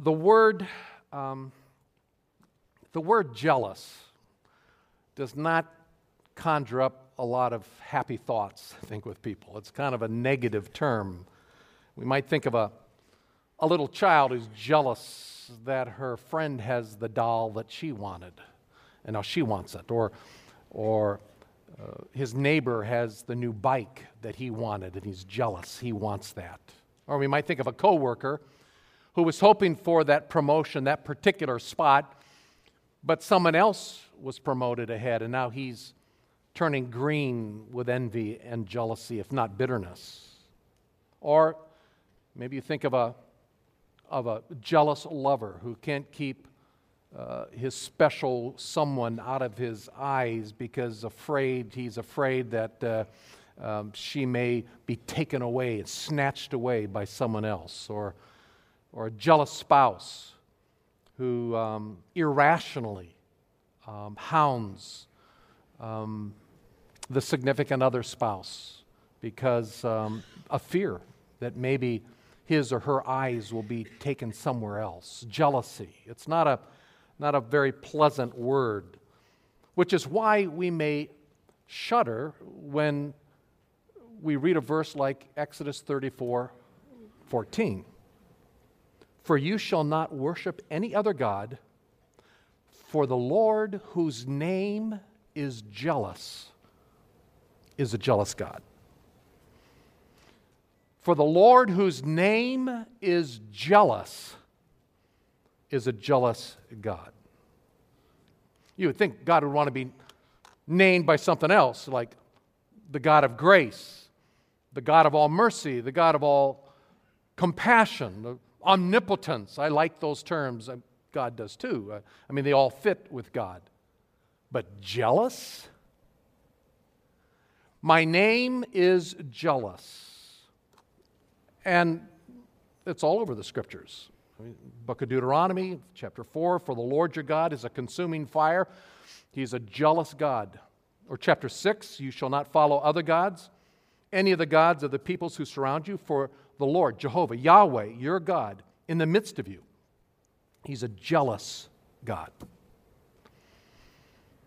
The word, um, the word jealous does not conjure up a lot of happy thoughts, I think, with people. It's kind of a negative term. We might think of a, a little child who's jealous that her friend has the doll that she wanted, and now she wants it. Or, or uh, his neighbor has the new bike that he wanted, and he's jealous. He wants that. Or we might think of a coworker who was hoping for that promotion, that particular spot, but someone else was promoted ahead, and now he's turning green with envy and jealousy, if not bitterness. Or maybe you think of a, of a jealous lover who can't keep uh, his special someone out of his eyes because afraid he's afraid that uh, um, she may be taken away and snatched away by someone else or, or a jealous spouse who um, irrationally um, hounds um, the significant other spouse because um, of fear that maybe his or her eyes will be taken somewhere else. Jealousy. It's not a, not a very pleasant word, which is why we may shudder when we read a verse like Exodus 34 14. For you shall not worship any other God, for the Lord, whose name is jealous, is a jealous God. For the Lord, whose name is jealous, is a jealous God. You would think God would want to be named by something else, like the God of grace, the God of all mercy, the God of all compassion, omnipotence. I like those terms. Uh, God does too. Uh, I mean, they all fit with God. But jealous? My name is jealous. And it's all over the scriptures. I mean, Book of Deuteronomy, chapter 4 For the Lord your God is a consuming fire, He's a jealous God. Or chapter 6 You shall not follow other gods, any of the gods of the peoples who surround you, for the Lord, Jehovah, Yahweh, your God, in the midst of you. He's a jealous God.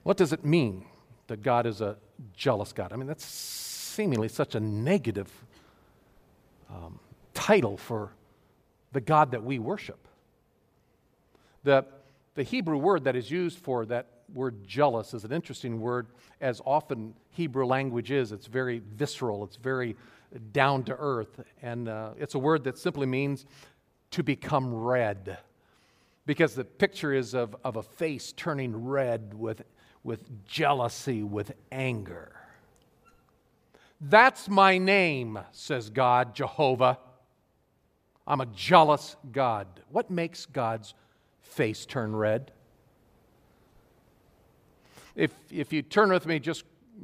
What does it mean that God is a jealous God? I mean, that's seemingly such a negative um, title for the God that we worship. The, the Hebrew word that is used for that word jealous is an interesting word, as often Hebrew language is. It's very visceral, it's very down to earth, and uh, it's a word that simply means to become red. Because the picture is of, of a face turning red with with jealousy, with anger. That's my name, says God, Jehovah. I'm a jealous God. What makes God's face turn red? If, if you turn with me just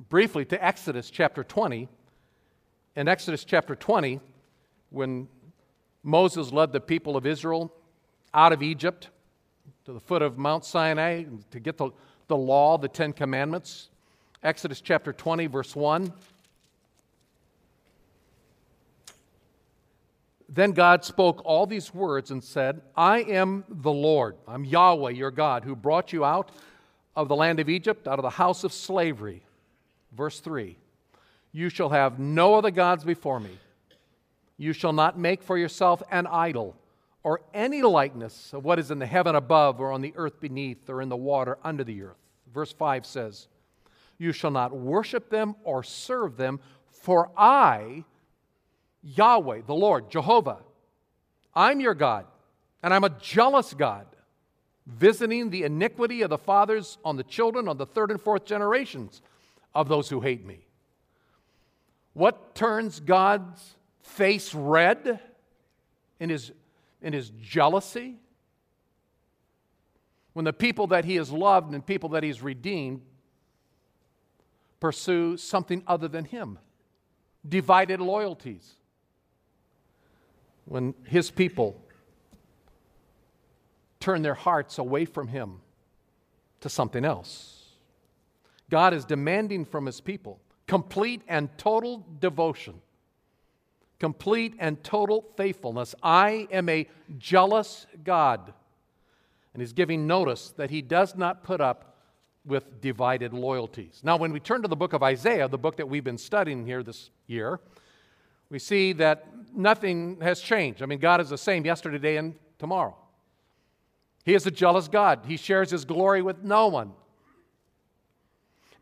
briefly to Exodus chapter 20, in Exodus chapter 20, when Moses led the people of Israel out of Egypt to the foot of Mount Sinai to get the the law, the Ten Commandments. Exodus chapter 20, verse 1. Then God spoke all these words and said, I am the Lord, I'm Yahweh, your God, who brought you out of the land of Egypt, out of the house of slavery. Verse 3 You shall have no other gods before me. You shall not make for yourself an idol or any likeness of what is in the heaven above, or on the earth beneath, or in the water under the earth. Verse 5 says, You shall not worship them or serve them, for I, Yahweh, the Lord, Jehovah, I'm your God, and I'm a jealous God, visiting the iniquity of the fathers on the children, on the third and fourth generations of those who hate me. What turns God's face red in his in his jealousy, when the people that he has loved and people that he's redeemed pursue something other than him, divided loyalties. When his people turn their hearts away from him to something else. God is demanding from his people complete and total devotion complete and total faithfulness. I am a jealous God. And he's giving notice that he does not put up with divided loyalties. Now, when we turn to the book of Isaiah, the book that we've been studying here this year, we see that nothing has changed. I mean, God is the same yesterday, today, and tomorrow. He is a jealous God. He shares his glory with no one.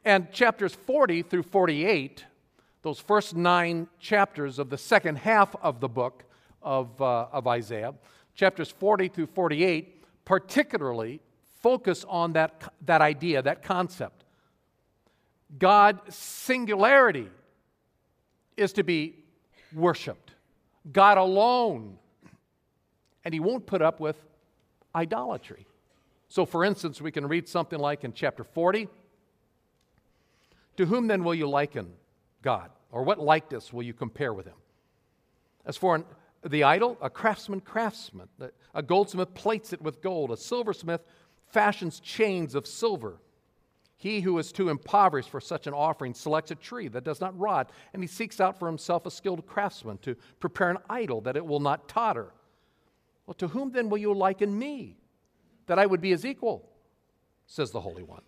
And chapters 40 through 48, those first nine chapters of the second half of the book of, uh, of Isaiah, chapters 40 through 48, particularly focus on that, that idea, that concept. God's singularity is to be worshiped, God alone. And He won't put up with idolatry. So, for instance, we can read something like in chapter 40 To whom then will you liken God? Or what likeness will you compare with Him? As for an, the idol, a craftsman craftsman. A goldsmith plates it with gold. A silversmith fashions chains of silver. He who is too impoverished for such an offering selects a tree that does not rot, and he seeks out for himself a skilled craftsman to prepare an idol that it will not totter. Well, to whom then will you liken me, that I would be his equal? says the Holy One.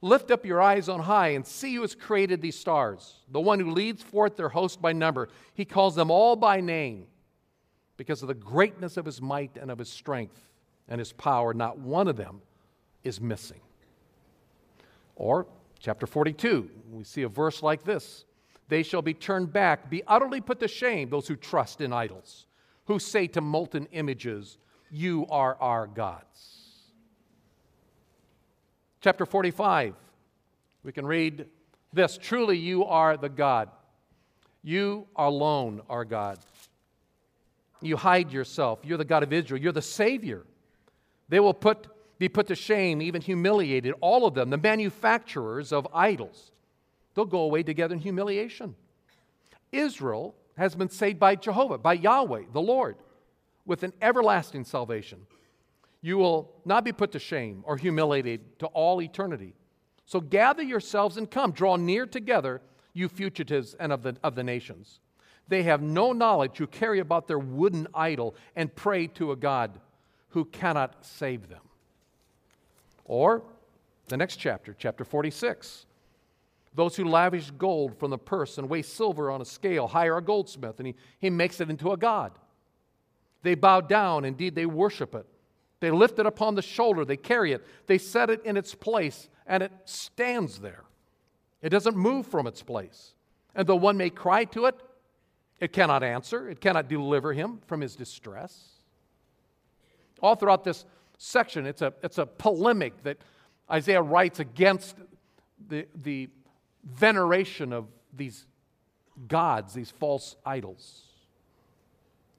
Lift up your eyes on high and see who has created these stars, the one who leads forth their host by number. He calls them all by name because of the greatness of his might and of his strength and his power. Not one of them is missing. Or, chapter 42, we see a verse like this They shall be turned back, be utterly put to shame, those who trust in idols who say to molten images, You are our gods. Chapter 45, we can read this Truly, you are the God. You alone are God. You hide yourself. You're the God of Israel. You're the Savior. They will put, be put to shame, even humiliated, all of them, the manufacturers of idols. They'll go away together in humiliation. Israel has been saved by Jehovah, by Yahweh, the Lord, with an everlasting salvation. You will not be put to shame or humiliated to all eternity. So gather yourselves and come. Draw near together, you fugitives and of the, of the nations. They have no knowledge who carry about their wooden idol and pray to a God who cannot save them. Or the next chapter, chapter 46. Those who lavish gold from the purse and weigh silver on a scale hire a goldsmith, and he, he makes it into a god. They bow down, indeed, they worship it. They lift it upon the shoulder, they carry it, they set it in its place, and it stands there. It doesn't move from its place. And though one may cry to it, it cannot answer, it cannot deliver him from his distress. All throughout this section, it's a, it's a polemic that Isaiah writes against the, the veneration of these gods, these false idols.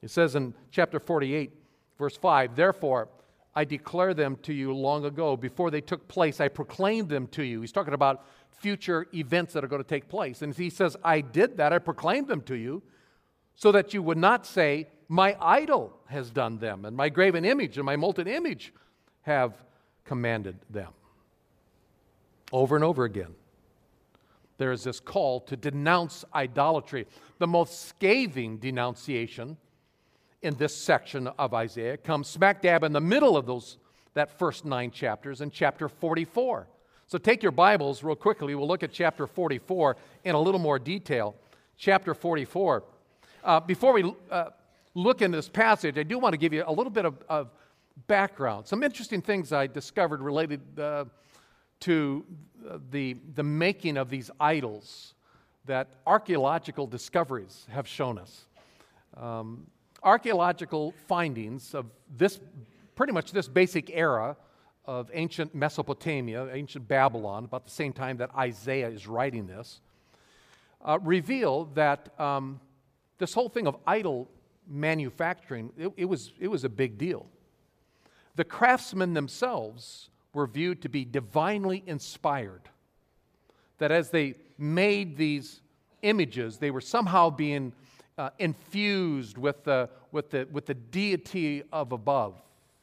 It says in chapter 48, verse 5 Therefore, I declare them to you long ago. Before they took place, I proclaimed them to you. He's talking about future events that are going to take place. And he says, I did that, I proclaimed them to you, so that you would not say, My idol has done them, and my graven image and my molten image have commanded them. Over and over again there is this call to denounce idolatry. The most scathing denunciation in this section of Isaiah comes smack dab in the middle of those that first nine chapters in chapter 44. So take your Bibles real quickly. We'll look at chapter 44 in a little more detail. Chapter 44. Uh, before we uh, look in this passage, I do want to give you a little bit of, of background. Some interesting things I discovered related uh, to the, the making of these idols that archaeological discoveries have shown us. Um, archaeological findings of this, pretty much this basic era of ancient Mesopotamia, ancient Babylon, about the same time that Isaiah is writing this, uh, reveal that um, this whole thing of idol manufacturing, it, it, was, it was a big deal. The craftsmen themselves were viewed to be divinely inspired. That as they made these images, they were somehow being uh, infused with the, with, the, with the deity of above,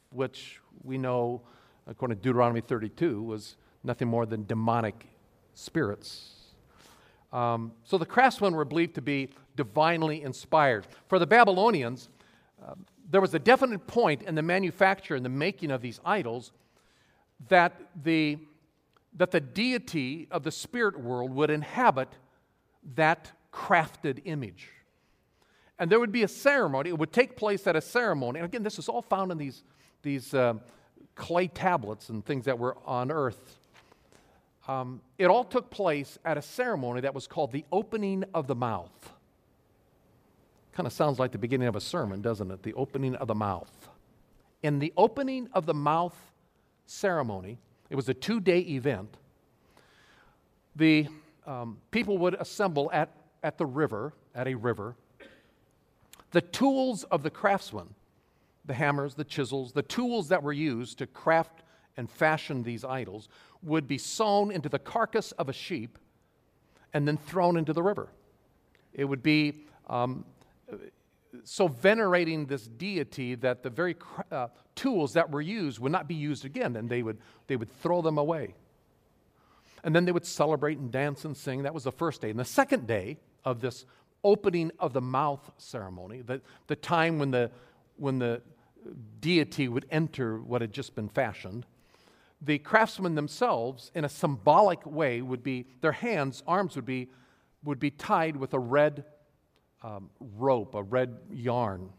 which we know, according to Deuteronomy 32, was nothing more than demonic spirits. Um, so the craftsmen were believed to be divinely inspired. For the Babylonians, uh, there was a definite point in the manufacture and the making of these idols that the, that the deity of the spirit world would inhabit that crafted image. And there would be a ceremony, it would take place at a ceremony. And again, this is all found in these, these uh, clay tablets and things that were on earth. Um, it all took place at a ceremony that was called the opening of the mouth. Kind of sounds like the beginning of a sermon, doesn't it? The opening of the mouth. In the opening of the mouth ceremony, it was a two day event. The um, people would assemble at, at the river, at a river. The tools of the craftsman, the hammers, the chisels, the tools that were used to craft and fashion these idols, would be sewn into the carcass of a sheep and then thrown into the river. It would be um, so venerating this deity that the very uh, tools that were used would not be used again, and they would, they would throw them away. And then they would celebrate and dance and sing. That was the first day. And the second day of this opening of the mouth ceremony, the, the time when the, when the deity would enter what had just been fashioned, the craftsmen themselves, in a symbolic way, would be, their hands, arms would be, would be tied with a red um, rope, a red yarn.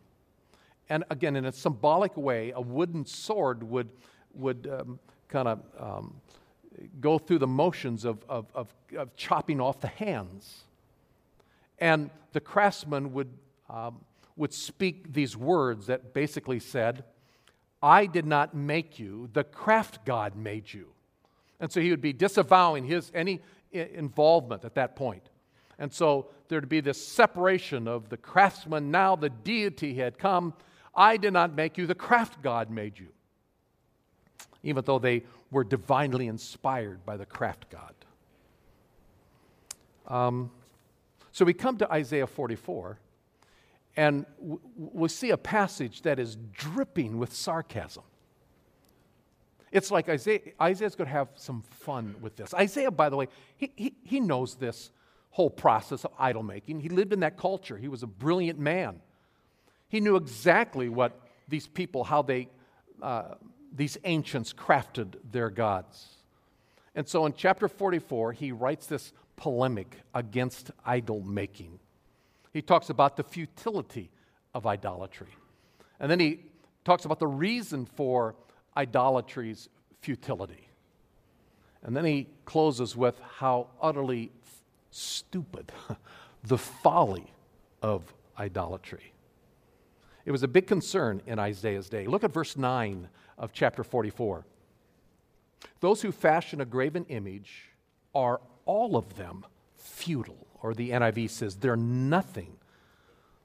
And again, in a symbolic way, a wooden sword would, would um, kind of um, go through the motions of, of, of, of, chopping off the hands. And the craftsman would, um, would speak these words that basically said, I did not make you, the craft God made you. And so he would be disavowing his any involvement at that point. And so there'd be this separation of the craftsman. Now the deity had come. I did not make you, the craft God made you. Even though they were divinely inspired by the craft God. Um, so we come to Isaiah 44, and we see a passage that is dripping with sarcasm. It's like Isaiah, Isaiah's going to have some fun with this. Isaiah, by the way, he, he, he knows this whole process of idol making. He lived in that culture. He was a brilliant man. He knew exactly what these people, how they, uh, these ancients crafted their gods. And so in chapter 44, he writes this polemic against idol making. He talks about the futility of idolatry. And then he talks about the reason for idolatry's futility. And then he closes with how utterly stupid the folly of idolatry. It was a big concern in Isaiah's day. Look at verse 9 of chapter 44. Those who fashion a graven image are all of them futile or the NIV says they're nothing.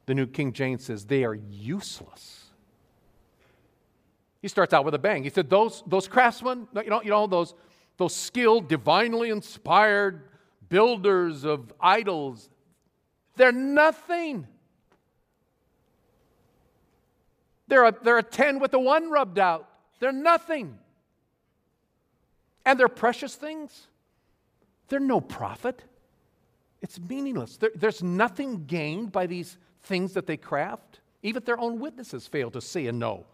The New King James says they are useless. He starts out with a bang. He said, Those, those craftsmen, you know, you know those, those skilled, divinely inspired builders of idols, they're nothing. They're a, they're a 10 with a 1 rubbed out. They're nothing. And they're precious things. They're no profit. It's meaningless. There, there's nothing gained by these things that they craft. Even their own witnesses fail to see and know.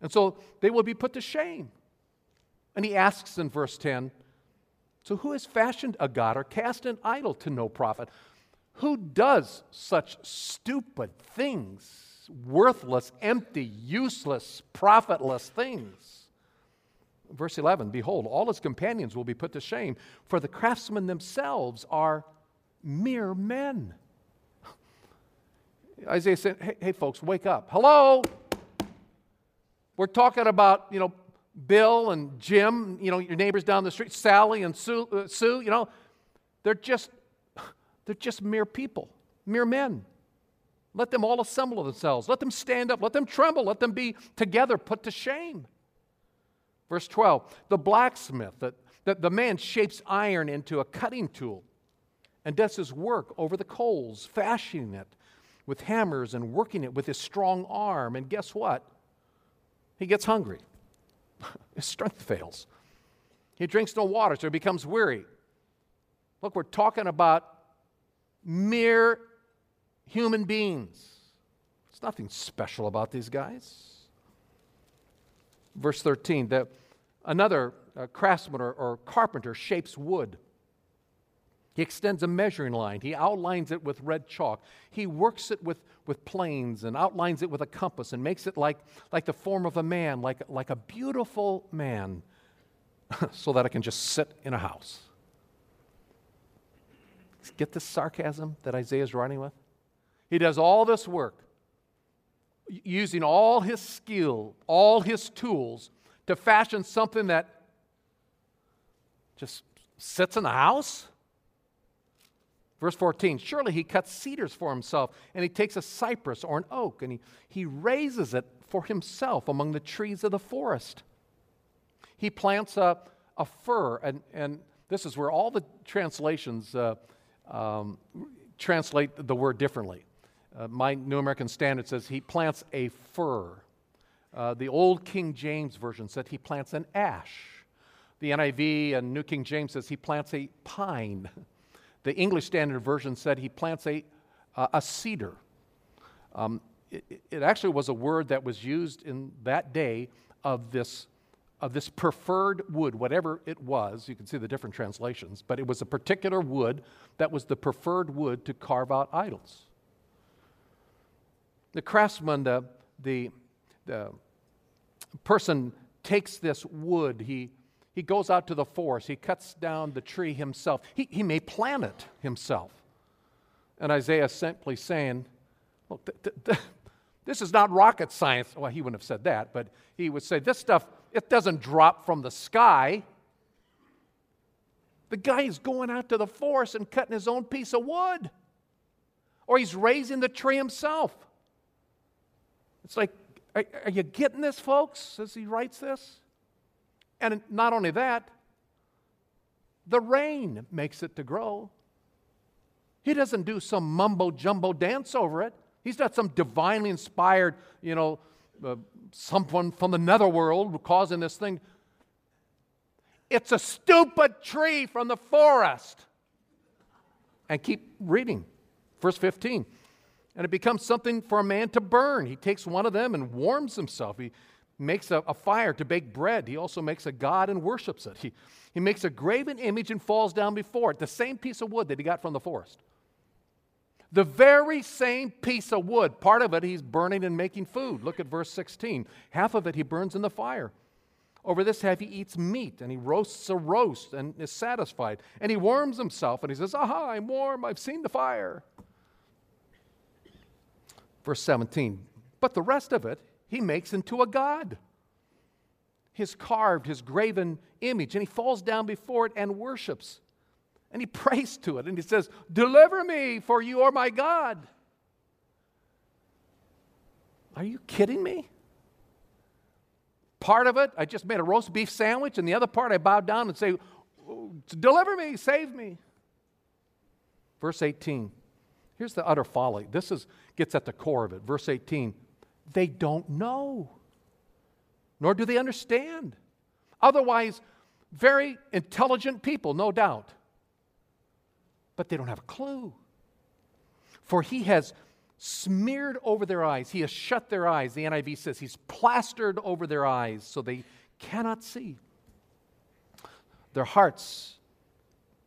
And so they will be put to shame. And he asks in verse 10 So who has fashioned a god or cast an idol to no profit? Who does such stupid things, worthless, empty, useless, profitless things? Verse 11 Behold, all his companions will be put to shame, for the craftsmen themselves are mere men. Isaiah said, hey, hey, folks, wake up. Hello? We're talking about, you know, Bill and Jim, you know, your neighbors down the street, Sally and Sue, uh, Sue you know, they're just, they're just mere people, mere men. Let them all assemble themselves. Let them stand up. Let them tremble. Let them be together, put to shame. Verse 12 the blacksmith, the, the, the man shapes iron into a cutting tool and does his work over the coals, fashioning it with hammers and working it with his strong arm. And guess what? He gets hungry. his strength fails. He drinks no water, so he becomes weary. Look, we're talking about mere human beings. There's nothing special about these guys. Verse 13 that another uh, craftsman or, or carpenter shapes wood. He extends a measuring line. He outlines it with red chalk. He works it with, with planes and outlines it with a compass and makes it like, like the form of a man, like, like a beautiful man, so that it can just sit in a house. Get the sarcasm that Isaiah is writing with? He does all this work using all his skill, all his tools to fashion something that just sits in the house? Verse 14 Surely he cuts cedars for himself, and he takes a cypress or an oak, and he, he raises it for himself among the trees of the forest. He plants a, a fir, and, and this is where all the translations uh, um, translate the word differently. Uh, my New American Standard says he plants a fir. Uh, the old King James Version said he plants an ash. The NIV and New King James says he plants a pine. The English Standard Version said he plants a, uh, a cedar. Um, it, it, actually was a word that was used in that day of this, of this preferred wood, whatever it was. You can see the different translations, but it was a particular wood that was the preferred wood to carve out idols. The craftsman, the, the, the person takes this wood, he he goes out to the forest. He cuts down the tree himself. He, he may plant it himself. And Isaiah simply saying, Look, th- th- th- this is not rocket science. Well, he wouldn't have said that, but he would say, This stuff, it doesn't drop from the sky. The guy is going out to the forest and cutting his own piece of wood, or he's raising the tree himself. It's like, are, are you getting this, folks, as he writes this? And not only that, the rain makes it to grow. He doesn't do some mumbo jumbo dance over it. He's not some divinely inspired, you know, uh, someone from the netherworld causing this thing. It's a stupid tree from the forest. And keep reading. Verse 15. And it becomes something for a man to burn. He takes one of them and warms himself. He, makes a, a, fire to bake bread. He also makes a god and worships it. He, he makes a graven image and falls down before it, the same piece of wood that he got from the forest. The very same piece of wood, part of it he's burning and making food. Look at verse 16. Half of it he burns in the fire. Over this half he eats meat and he roasts a roast and is satisfied. And he warms himself and he says, Aha, I'm warm, I've seen the fire. Verse 17. But the rest of it he makes into a god. His carved, his graven image, and he falls down before it and worships. And he prays to it and he says, Deliver me, for you are my God. Are you kidding me? Part of it, I just made a roast beef sandwich, and the other part, I bowed down and say, Deliver me, save me. Verse 18. Here's the utter folly. This is, gets at the core of it. Verse 18 they don't know, nor do they understand. Otherwise, very intelligent people, no doubt, but they don't have a clue. For he has smeared over their eyes, he has shut their eyes. The NIV says he's plastered over their eyes so they cannot see. Their hearts,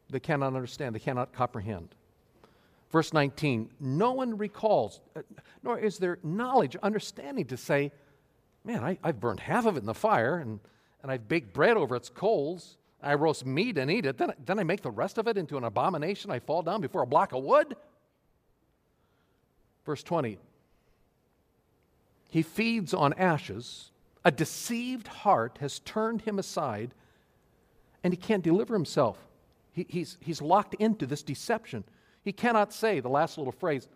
they cannot understand, they cannot comprehend. Verse 19, no one recalls, uh, nor is there knowledge, understanding to say, man, I, have burned half of it in the fire, and, and I've baked bread over its coals. I roast meat and eat it. Then, then I make the rest of it into an abomination. I fall down before a block of wood. Verse 20, he feeds on ashes. A deceived heart has turned him aside, and he can't deliver himself. He, he's, he's locked into this deception. He cannot say the last little phrase,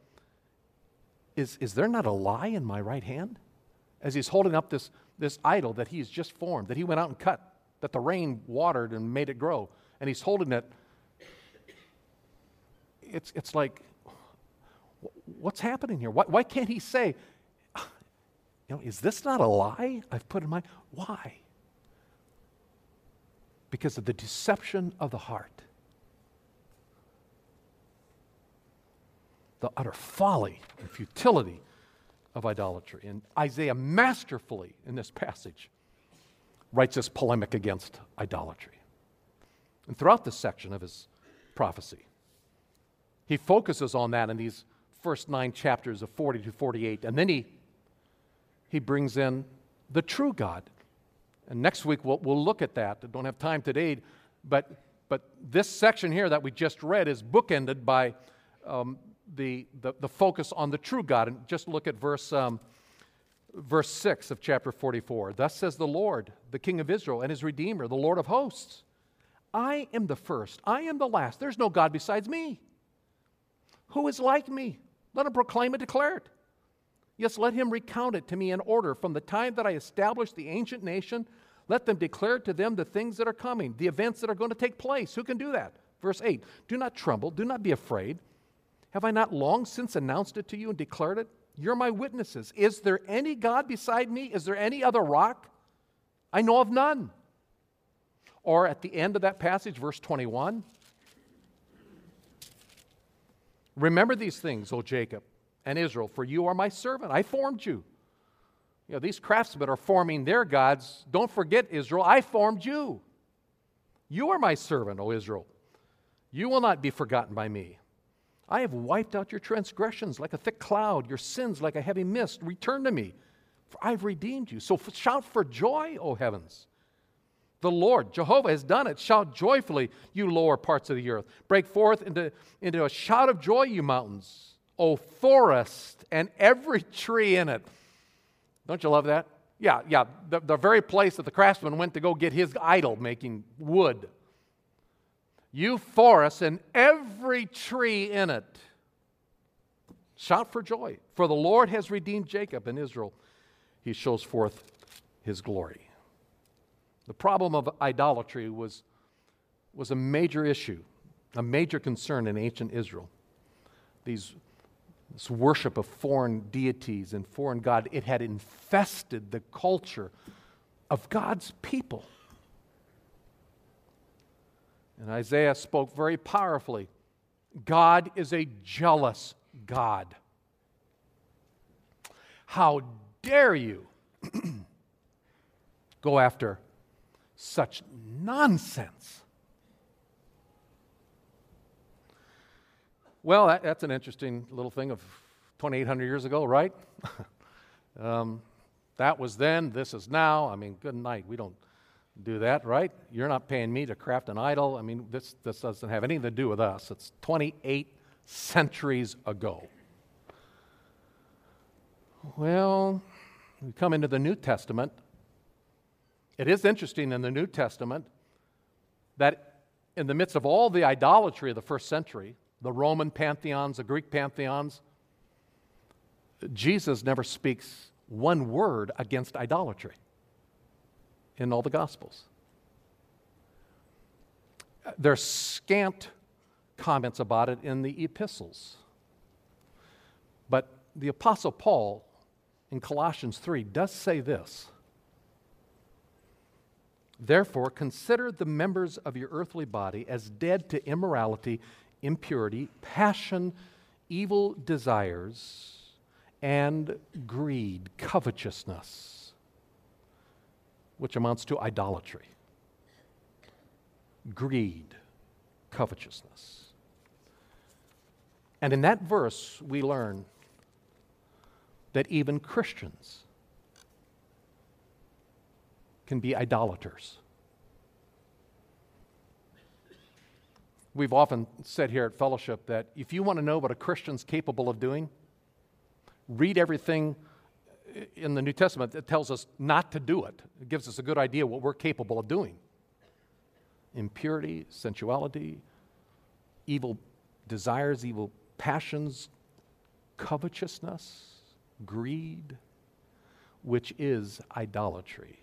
is, is there not a lie in my right hand? As he's holding up this, this idol that he's just formed, that he went out and cut, that the rain watered and made it grow, and he's holding it. It's, it's like, what's happening here? Why, why can't he say, you know, is this not a lie I've put in my. Why? Because of the deception of the heart. The utter folly and futility of idolatry. And Isaiah masterfully, in this passage, writes this polemic against idolatry. And throughout this section of his prophecy, he focuses on that in these first nine chapters of 40 to 48. And then he, he brings in the true God. And next week we'll, we'll look at that. I don't have time today, but, but this section here that we just read is bookended by um, the, the, the, focus on the true God. And just look at verse, um, verse 6 of chapter 44. Thus says the Lord, the King of Israel and his Redeemer, the Lord of hosts I am the first, I am the last. There's no God besides me. Who is like me? Let him proclaim and declare it. Yes, let him recount it to me in order from the time that I established the ancient nation. Let them declare to them the things that are coming, the events that are going to take place. Who can do that? Verse 8 Do not tremble, do not be afraid. Have I not long since announced it to you and declared it? You're my witnesses. Is there any God beside me? Is there any other rock? I know of none. Or at the end of that passage, verse 21 Remember these things, O Jacob and Israel, for you are my servant. I formed you. You know, these craftsmen are forming their gods. Don't forget, Israel, I formed you. You are my servant, O Israel. You will not be forgotten by me. I have wiped out your transgressions like a thick cloud, your sins like a heavy mist. Return to me, for I've redeemed you. So shout for joy, O heavens. The Lord, Jehovah, has done it. Shout joyfully, you lower parts of the earth. Break forth into, into a shout of joy, you mountains. O forest and every tree in it. Don't you love that? Yeah, yeah. The, the very place that the craftsman went to go get his idol making wood you forest and every tree in it. Shout for joy, for the Lord has redeemed Jacob and Israel. He shows forth his glory. The problem of idolatry was, was a major issue, a major concern in ancient Israel. These, this worship of foreign deities and foreign God, it had infested the culture of God's people. And Isaiah spoke very powerfully God is a jealous God. How dare you go after such nonsense? Well, that, that's an interesting little thing of 2,800 years ago, right? um, that was then, this is now. I mean, good night. We don't do that, right? You're not paying me to craft an idol. I mean, this, this doesn't have anything to do with us. It's 28 centuries ago. Well, we come into the New Testament. It is interesting in the New Testament that in the midst of all the idolatry of the first century, the Roman pantheons, the Greek pantheons, Jesus never speaks one word against idolatry in all the Gospels. There's scant comments about it in the epistles. But the Apostle Paul in Colossians 3 does say this Therefore, consider the members of your earthly body as dead to immorality, impurity, passion, evil desires, and greed, covetousness which amounts to idolatry, greed, covetousness. And in that verse, we learn that even Christians can be idolaters. We've often said here at Fellowship that if you want to know what a Christian's capable of doing, read everything in the New Testament that tells us not to do it. It gives us a good idea what we're capable of doing impurity, sensuality, evil desires, evil passions, covetousness, greed, which is idolatry.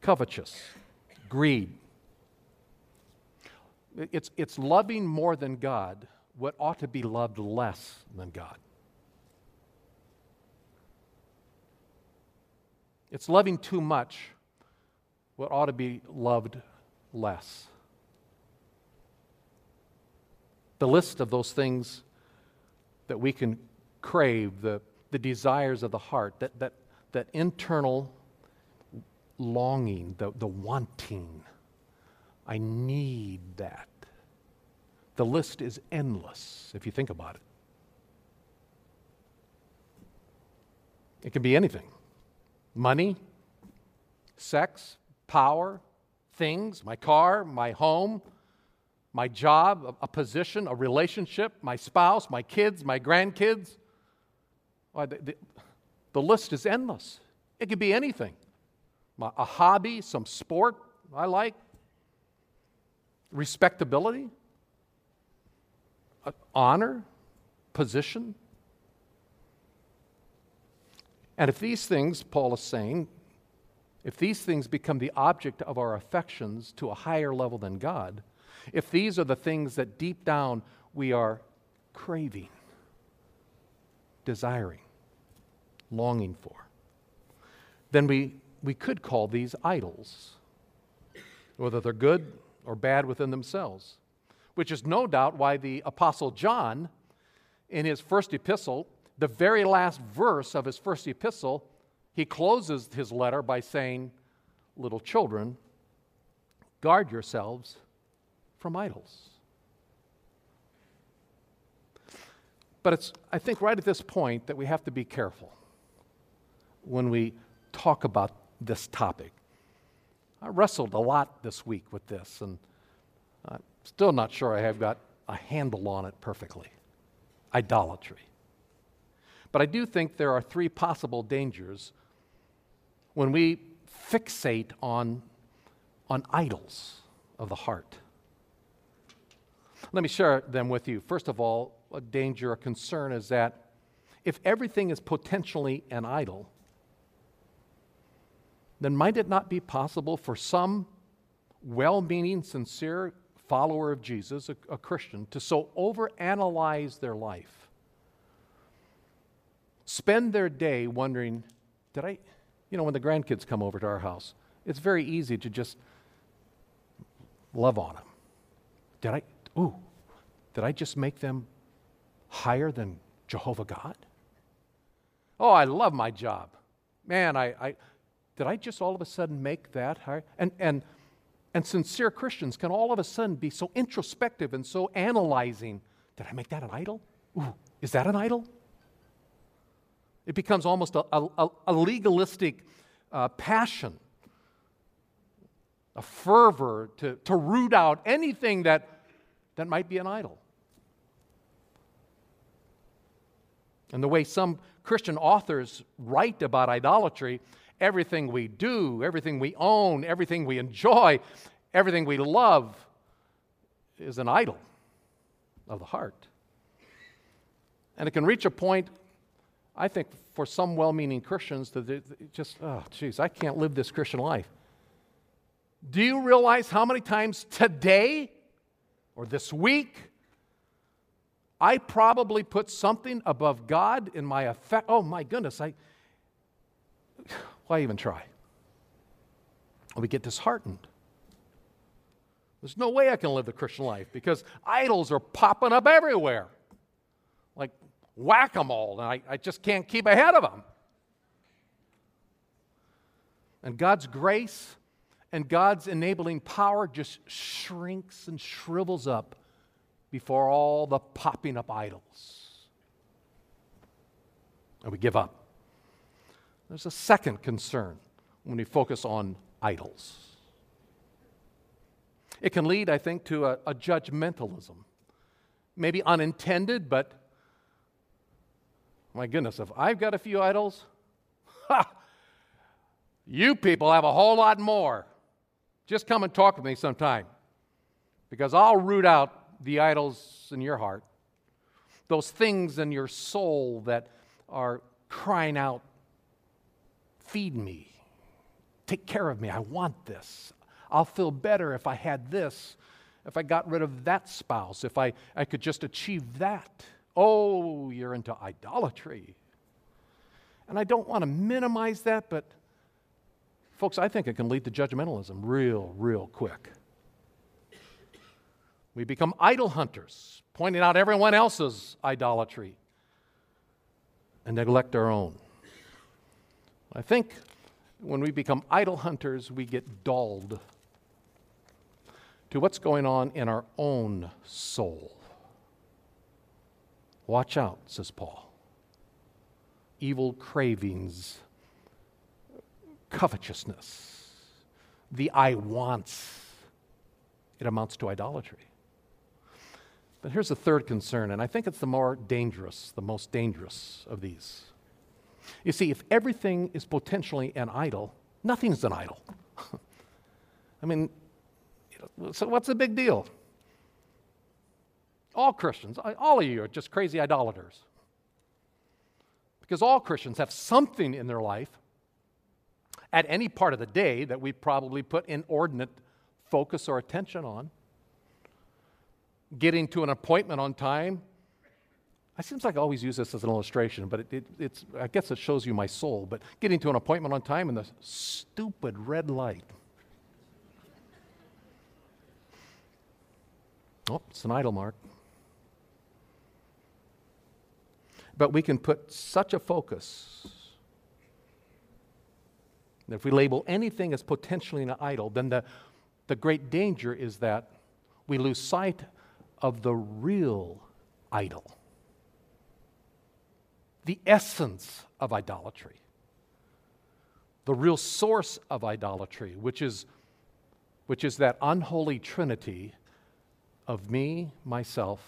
Covetous, greed. It's, it's loving more than God what ought to be loved less than God. It's loving too much what ought to be loved less. the list of those things that we can crave, the, the desires of the heart, that, that, that internal longing, the, the wanting. I need that. The list is endless if you think about it. It can be anything money, sex, power, things, my car, my home, my job, a, position, a relationship, my spouse, my kids, my grandkids. The, list is endless. It could be anything a hobby, some sport I like, respectability, uh, honor, position. And if these things, Paul is saying, if these things become the object of our affections to a higher level than God, if these are the things that deep down we are craving, desiring, longing for, then we, we could call these idols, whether they're good or bad within themselves, which is no doubt why the Apostle John, in his first epistle, the very last verse of his first epistle, he closes his letter by saying, Little children, guard yourselves from idols. But it's, I think, right at this point that we have to be careful when we talk about this topic. I wrestled a lot this week with this, and I'm still not sure I have got a handle on it perfectly idolatry. But I do think there are three possible dangers when we fixate on, on idols of the heart. Let me share them with you. First of all, a danger, a concern is that if everything is potentially an idol, then might it not be possible for some well meaning, sincere follower of Jesus, a, a, Christian, to so overanalyze their life, spend their day wondering, did I, you know, when the grandkids come over to our house, it's very easy to just love on them. Did I, ooh, did I just make them higher than Jehovah God? Oh, I love my job. Man, I, I did I just all of a sudden make that higher? And, and, and sincere Christians can all of a sudden be so introspective and so analyzing. Did I make that an idol? Ooh, is that an idol? It becomes almost a, a, a legalistic uh, passion, a fervor to, to root out anything that, that might be an idol. And the way some Christian authors write about idolatry, everything we do, everything we own, everything we enjoy, everything we love is an idol of the heart. And it can reach a point, I think, for some well meaning Christians to just, oh, geez, I can't live this Christian life. Do you realize how many times today or this week I probably put something above God in my effect. Oh my goodness, I why even try? We get disheartened. There's no way I can live the Christian life because idols are popping up everywhere. Like whack a mole, and I, I just can't keep ahead of them. And God's grace and God's enabling power just shrinks and shrivels up before all the popping up idols. And we give up. There's a second concern when we focus on idols. It can lead, I think, to a, a judgmentalism. Maybe unintended, but my goodness, if I've got a few idols, ha, you people have a whole lot more. Just come and talk with me sometime because I'll root out the idols in your heart, those things in your soul that are crying out, Feed me, take care of me, I want this. I'll feel better if I had this, if I got rid of that spouse, if I, I could just achieve that. Oh, you're into idolatry. And I don't want to minimize that, but folks, I think it can lead to judgmentalism real, real quick. We become idol hunters, pointing out everyone else's idolatry and neglect our own. I think when we become idol hunters, we get dulled to what's going on in our own soul. Watch out, says Paul. Evil cravings, covetousness, the I wants, it amounts to idolatry. But here's the third concern, and I think it's the more dangerous, the most dangerous of these. You see, if everything is potentially an idol, nothing's an idol. I mean, so what's the big deal? All Christians, all of you are just crazy idolaters. Because all Christians have something in their life at any part of the day that we probably put inordinate focus or attention on. Getting to an appointment on time. I seems like I always use this as an illustration, but it, it, it's, I guess it shows you my soul. But getting to an appointment on time in the stupid red light. Oh, it's an idol mark. But we can put such a focus that if we label anything as potentially an idol, then the, the great danger is that we lose sight of the real idol, the essence of idolatry, the real source of idolatry, which is, which is that unholy trinity of me, myself,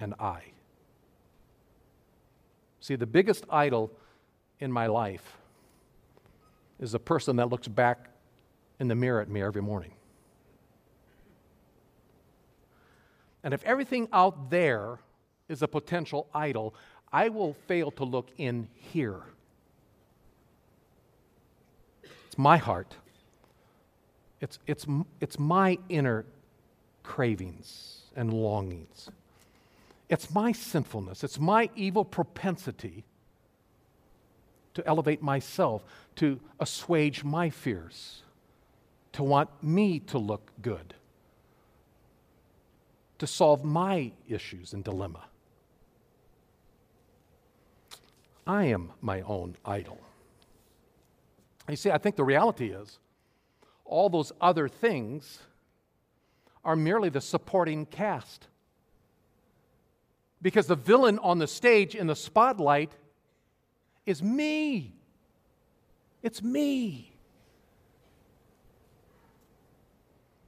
and I. See, the biggest idol in my life is the person that looks back in the mirror at me every morning. And if everything out there is a potential idol, I will fail to look in here. It's my heart. It's, it's, it's my inner cravings and longings. It's my sinfulness, it's my evil propensity to elevate myself, to assuage my fears, to want me to look good, to solve my issues and dilemma. I am my own idol. You see, I think the reality is all those other things are merely the supporting cast. Because the villain on the stage in the spotlight is me. It's me.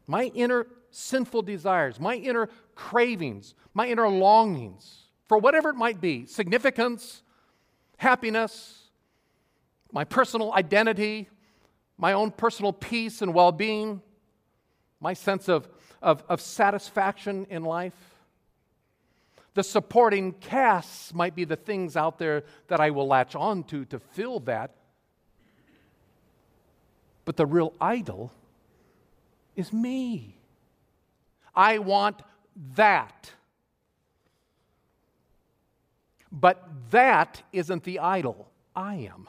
My inner sinful desires, my inner cravings, my inner longings for whatever it might be significance, happiness, my personal identity, my own personal peace and well being, my sense of, of, of satisfaction in life. The supporting casts might be the things out there that I will latch on to to fill that. But the real idol is me. I want that. But that isn't the idol. I am.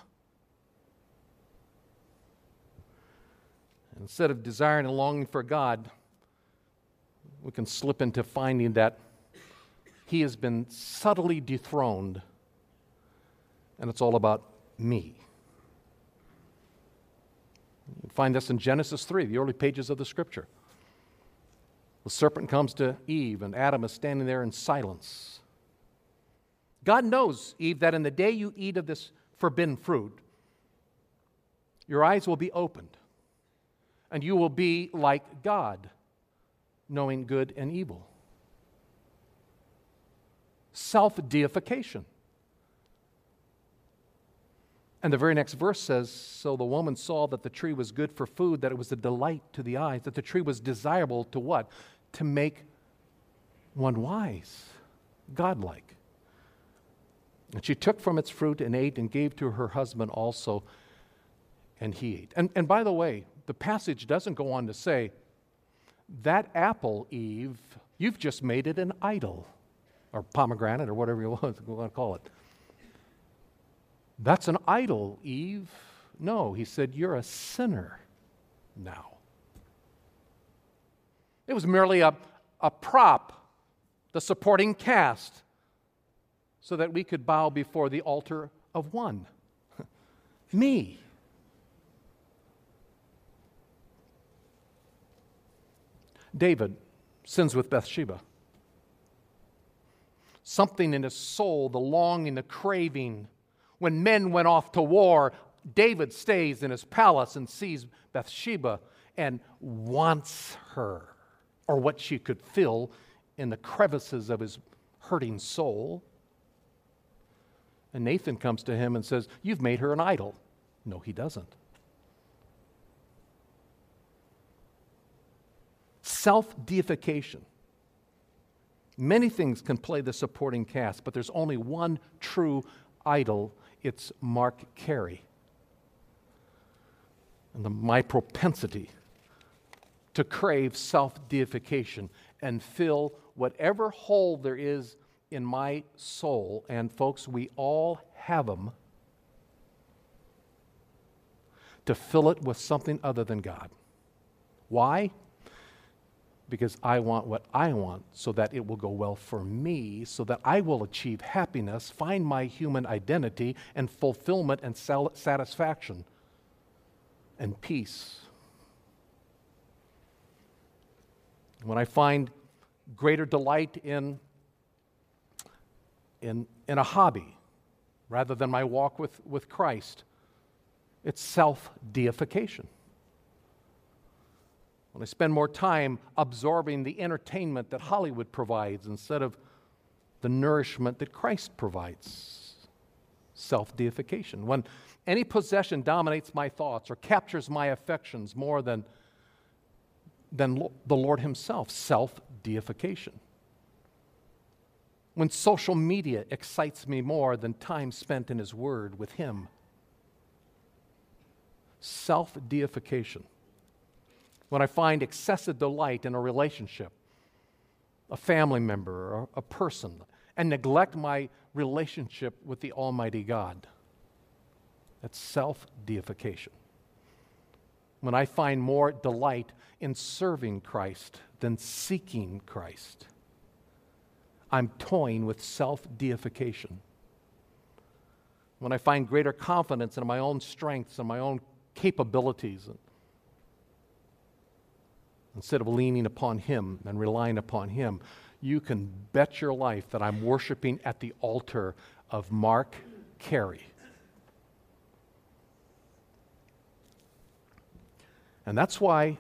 Instead of desiring and longing for God, we can slip into finding that he has been subtly dethroned, and it's all about me. You find this in Genesis 3, the early pages of the scripture. The serpent comes to Eve, and Adam is standing there in silence. God knows, Eve, that in the day you eat of this forbidden fruit, your eyes will be opened, and you will be like God, knowing good and evil self deification. And the very next verse says So the woman saw that the tree was good for food, that it was a delight to the eyes, that the tree was desirable to what? To make one wise, godlike. And she took from its fruit and ate and gave to her husband also, and he ate. And, and by the way, the passage doesn't go on to say, That apple, Eve, you've just made it an idol or pomegranate or whatever you want to call it. That's an idol, Eve. No, he said, You're a sinner now. It was merely a, a prop, the supporting cast, so that we could bow before the altar of one me. David sins with Bathsheba. Something in his soul, the longing, the craving. When men went off to war, David stays in his palace and sees Bathsheba and wants her, or what she could fill in the crevices of his hurting soul. And Nathan comes to him and says, You've made her an idol. No, he doesn't. Self deification. Many things can play the supporting cast, but there's only one true idol. It's Mark Carey. And the, my propensity to crave self deification and fill whatever hole there is in my soul, and folks, we all have them, to fill it with something other than God. Why? Because I want what I want so that it will go well for me, so that I will achieve happiness, find my human identity, and fulfillment and satisfaction and peace. When I find greater delight in, in, in a hobby rather than my walk with, with Christ, it's self deification. I spend more time absorbing the entertainment that Hollywood provides instead of the nourishment that Christ provides, self deification. When any possession dominates my thoughts or captures my affections more than than the Lord Himself, self deification. When social media excites me more than time spent in His Word with Him, self deification. When I find excessive delight in a relationship, a family member, or a person, and neglect my relationship with the Almighty God, that's self deification when I find more delight in serving Christ than seeking Christ. I'm toying with self deification. When I find greater confidence in my own strengths and my own capabilities, instead of leaning upon Him and relying upon Him, you can bet your life that I'm worshiping at the altar of Mark Carey. And that's why,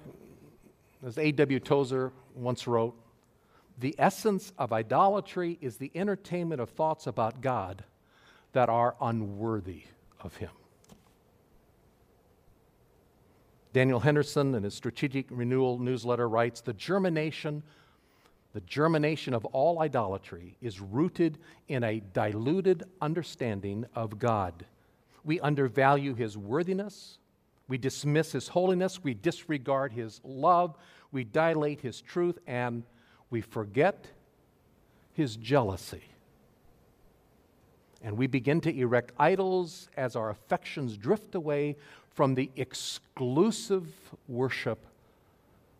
as A.W. Tozer once wrote, the essence of idolatry is the entertainment of thoughts about God that are unworthy of Him. Daniel Henderson, in his Strategic Renewal newsletter, writes The germination, the germination of all idolatry is rooted in a diluted understanding of God. We undervalue His worthiness, we dismiss His holiness, we disregard His love, we dilate His truth, and we forget His jealousy. And we begin to erect idols as our affections drift away from the exclusive worship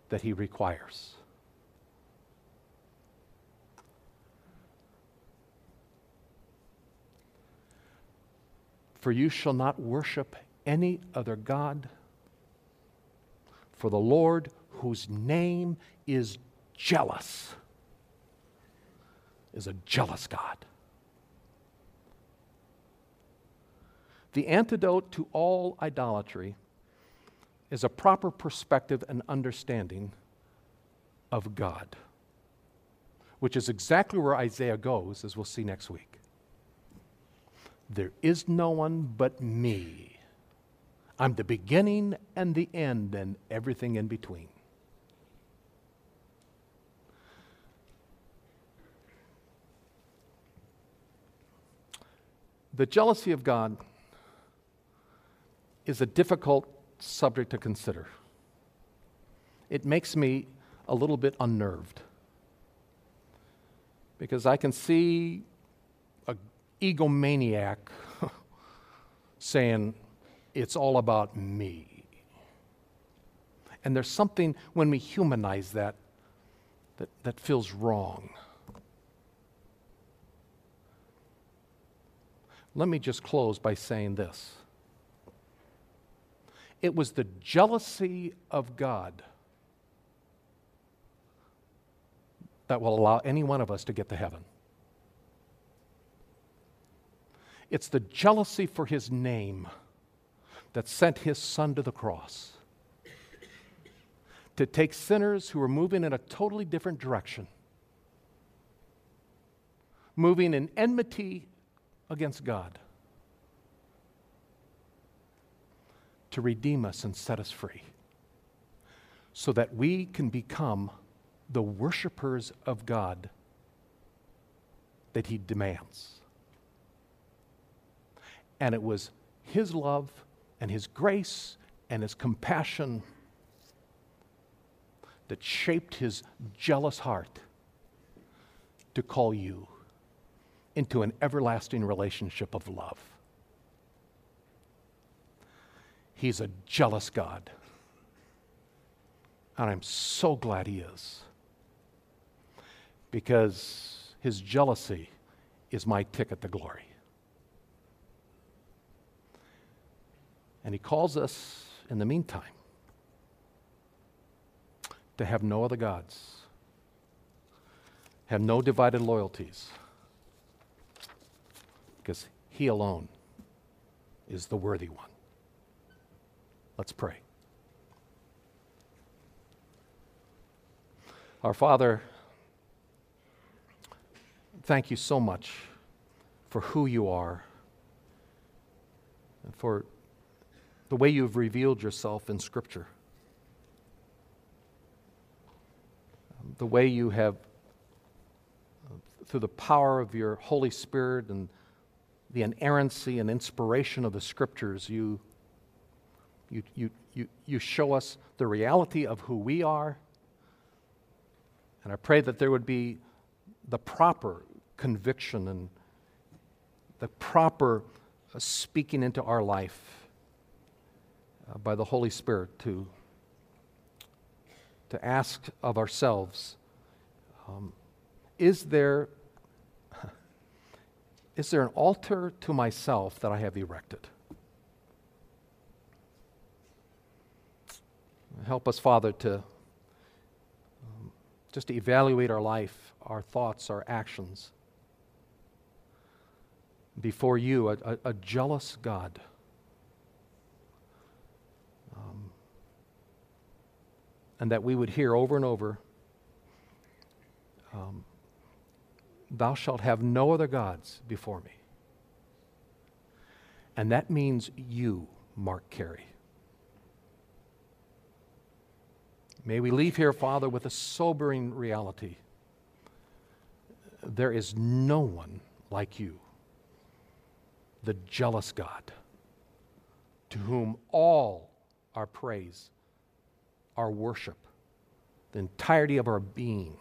that He requires. For you shall not worship any other God. For the Lord, whose name is jealous, is a jealous God. The antidote to all idolatry is a proper perspective and understanding of God, which is exactly where Isaiah goes, as we'll see next week. There is no one but me I'm the beginning and the end and everything in between. The jealousy of God is a difficult subject to consider. It makes me a little bit unnerved because I can see an egomaniac saying, It's all about me. And there's something when we humanize that that, that feels wrong. Let me just close by saying this. It was the jealousy of God that will allow any one of us to get to heaven. It's the jealousy for his name that sent his son to the cross to take sinners who were moving in a totally different direction, moving in enmity against God, to redeem us and set us free so that we can become the worshipers of God that He demands. And it was His love and His grace and His compassion that shaped His jealous heart to call you into an everlasting relationship of love. He's a jealous God. And I'm so glad He is. Because His jealousy is my ticket to glory. And he calls us, in the meantime, to have no other gods, have no divided loyalties, because he alone is the worthy one. Let's pray. Our Father, thank you so much for who you are and for the way you've revealed yourself in Scripture, the way you have, through the power of your Holy Spirit and the inerrancy and inspiration of the Scriptures, you, you, you, you, you show us the reality of who we are. And I pray that there would be the proper conviction and the proper uh, speaking into our life uh, by the Holy Spirit to, to ask of ourselves um, is, there, is there an altar to myself that I have erected? Help us, Father, to um, just to evaluate our life, our thoughts, our actions before you, a, a, a jealous God. and that we would hear over and over um, Thou shalt have no other gods before me. And that means you, Mark Carey. May we leave here, Father, with a sobering reality. There is no one like you, the jealous God, to whom all our praise our worship, the entirety of our being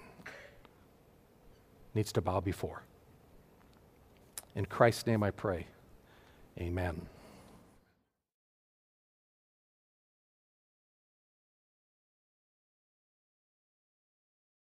needs to bow before. In Christ's name I pray. Amen.